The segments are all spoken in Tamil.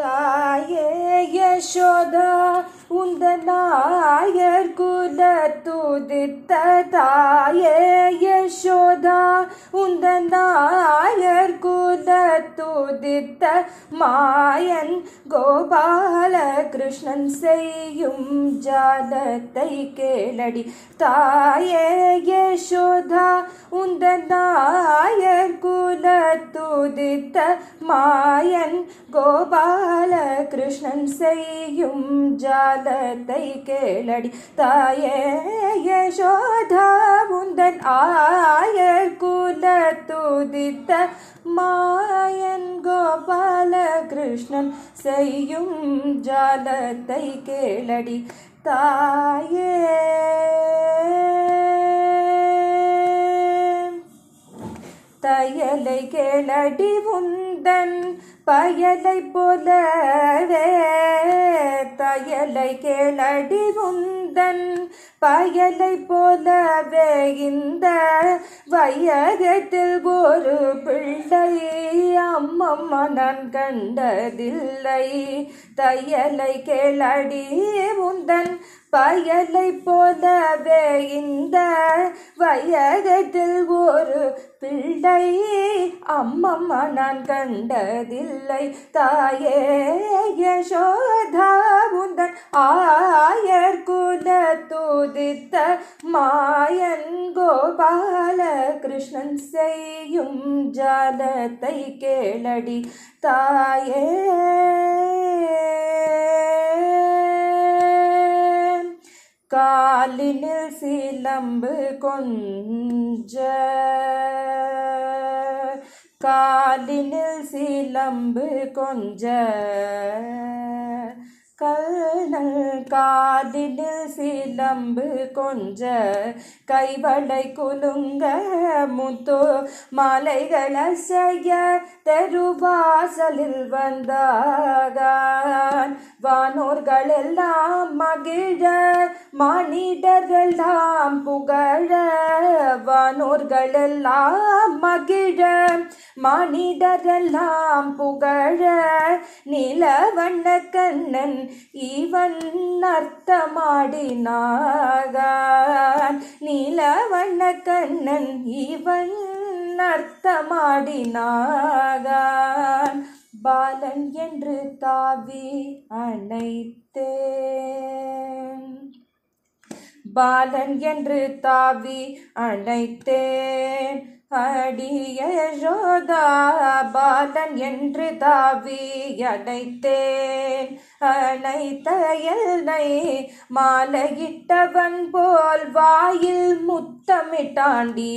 தாயே யசோதா உந்த நாயர் குல துதித்த தாயே யசோதா உந்த நாயர் குல மாயன் கோபால கிருஷ்ணன் செய்யும் ஜாதத்தை கேளடி. தாயே யசோதா உந்த நாயர் குலத்துதித்த மாயன் கோபால கிருஷ்ணன் செய்யும் ஜாதத்தை கேளடி. தாயே யசோதா உந்தன் ஆயர் குல துதித்த மாயன் கோபால கிருஷ்ணன் செய்யும் ஜாலத்தை கேளடி தாயே. தயலை கேளடி உந்தன் பயலை போலவே. தயலை கேளடி உந்தன் பயலை போலவே இந்த வையகத்தில் ஒரு பிள்ளை. அம்மம்மா நான் கண்டதில்லை. தையலை கேளடி உந்தன் பயலை போலவே இந்த வையகத்தில் ஒரு பிள்ளை. அம்மம்மா நான் கண்டதில்லை. தாயே யசோதா உந்தன் சித்த மாயன் கோபால கிருஷ்ணன் செய்யும் ஜாலத்தை கேளடி தாயே. காலினில் சிலம்பு கொஞ்ச. காலினில் சிலம்பு கொஞ்ச. கல்நல் காலினில் சிலம்பு கொஞ்ச கைவளை குலுங்க முத்து மாலைகள் அசைய தெருவாசலில் வந்தான் வானோர்கள் எல்லாம் மகிழ மானிடரெல்லாம் புகழ வானோர்கள் எல்லாம் மகிழ மானிடரெல்லாம் புகழ நிலவண்ண கண்ணன் இவன் அர்த்தமாடினாகான் நீலவண்ண கண்ணன் இவன் அர்த்தமாடினாகான் பாலன் என்று தாவி அணைத்தேன். பாலன் என்று தாவி அணைத்தேன். அடிய யசோதா பாலன் என்று தாவி அடைத்தேன் அனைத்த எல்லை மாலையிட்டவன் போல் வாயில் முத்தமிட்டாண்டி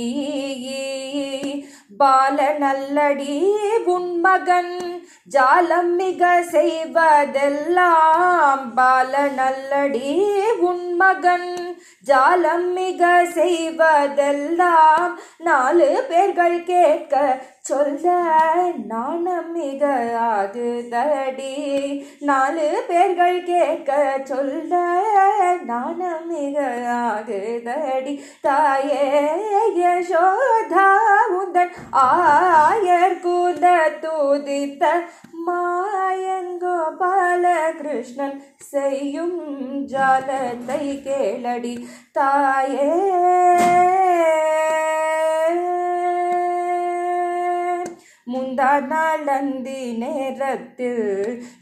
பாலநல்லடி உன்மகன் ஜாலம் மிக செய்வதெல்லாம். பாலநல்லடி உன்மகன் ஜாலம் மிக செய்வதெல்லாம் நாலு பேர்கள் கேட்க சொல்ல நாணம் மிக ஆகுதடி. நாலு பேர்கள் கேட்க சொல்ல நாணம் மிக ஆகுதடி. தாயே யசோதா உந்தன் ஆயர் குல தூதித்த மாயங்கோபால கிருஷ்ணன் செய்யும் ஜாலத்தை கேளடி தாயே. முந்தா அந்தி நேரத்தில்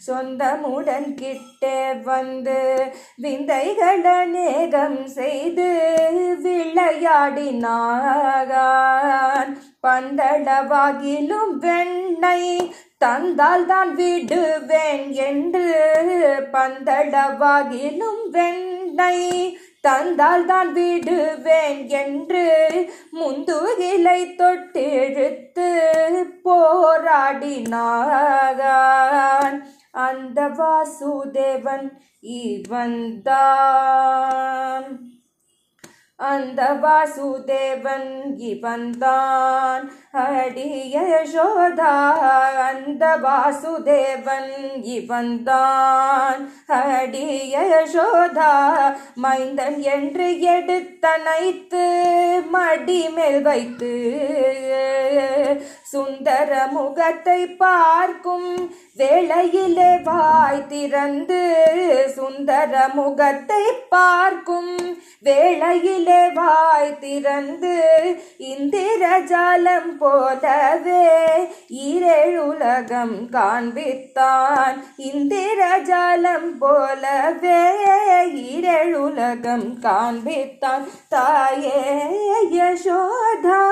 சொந்தமுடன் கிட்டே வந்து விந்தைகள் அநேகம் செய்து விளையாடினான் பந்தளவாகிலும் வெண்ணை தந்தால் தான் விடுவேன் என்று பந்தளவாகிலும் வெண்ணை தந்தால் தான் விடுவேன் என்று முந்துகிலை தொட்டிழுத்து போராடினான் அந்த வாசுதேவன் இவன்தான். அந்த வாசுதேவன் இவன்தான். அடிய யசோதா அந்த வாசுதேவன் இவன்தான். அடிய யசோதா மைந்தன் என்று எடுத்தனைத்து மடி மேல் வைத்து சுந்தர முகத்தை பார்க்கும் வேளையிலே வாய் திறந்து சுந்தர முகத்தை பார்க்கும். வேளையிலே வாய் திறந்து இந்திர ஜாலம் போலவே ஈரேழுலகம் காண்பித்தான். இந்திர ஜாலம் போலவே ஈரேழுலகம் காண்பித்தான். தாயே யசோதா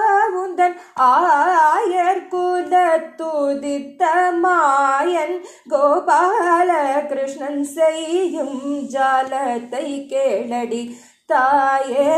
உந்தன் ஆயர் குல துதித்த மாயன் கோபால கிருஷ்ணன் செய்யும் ஜாலத்தை கேளடி தாயே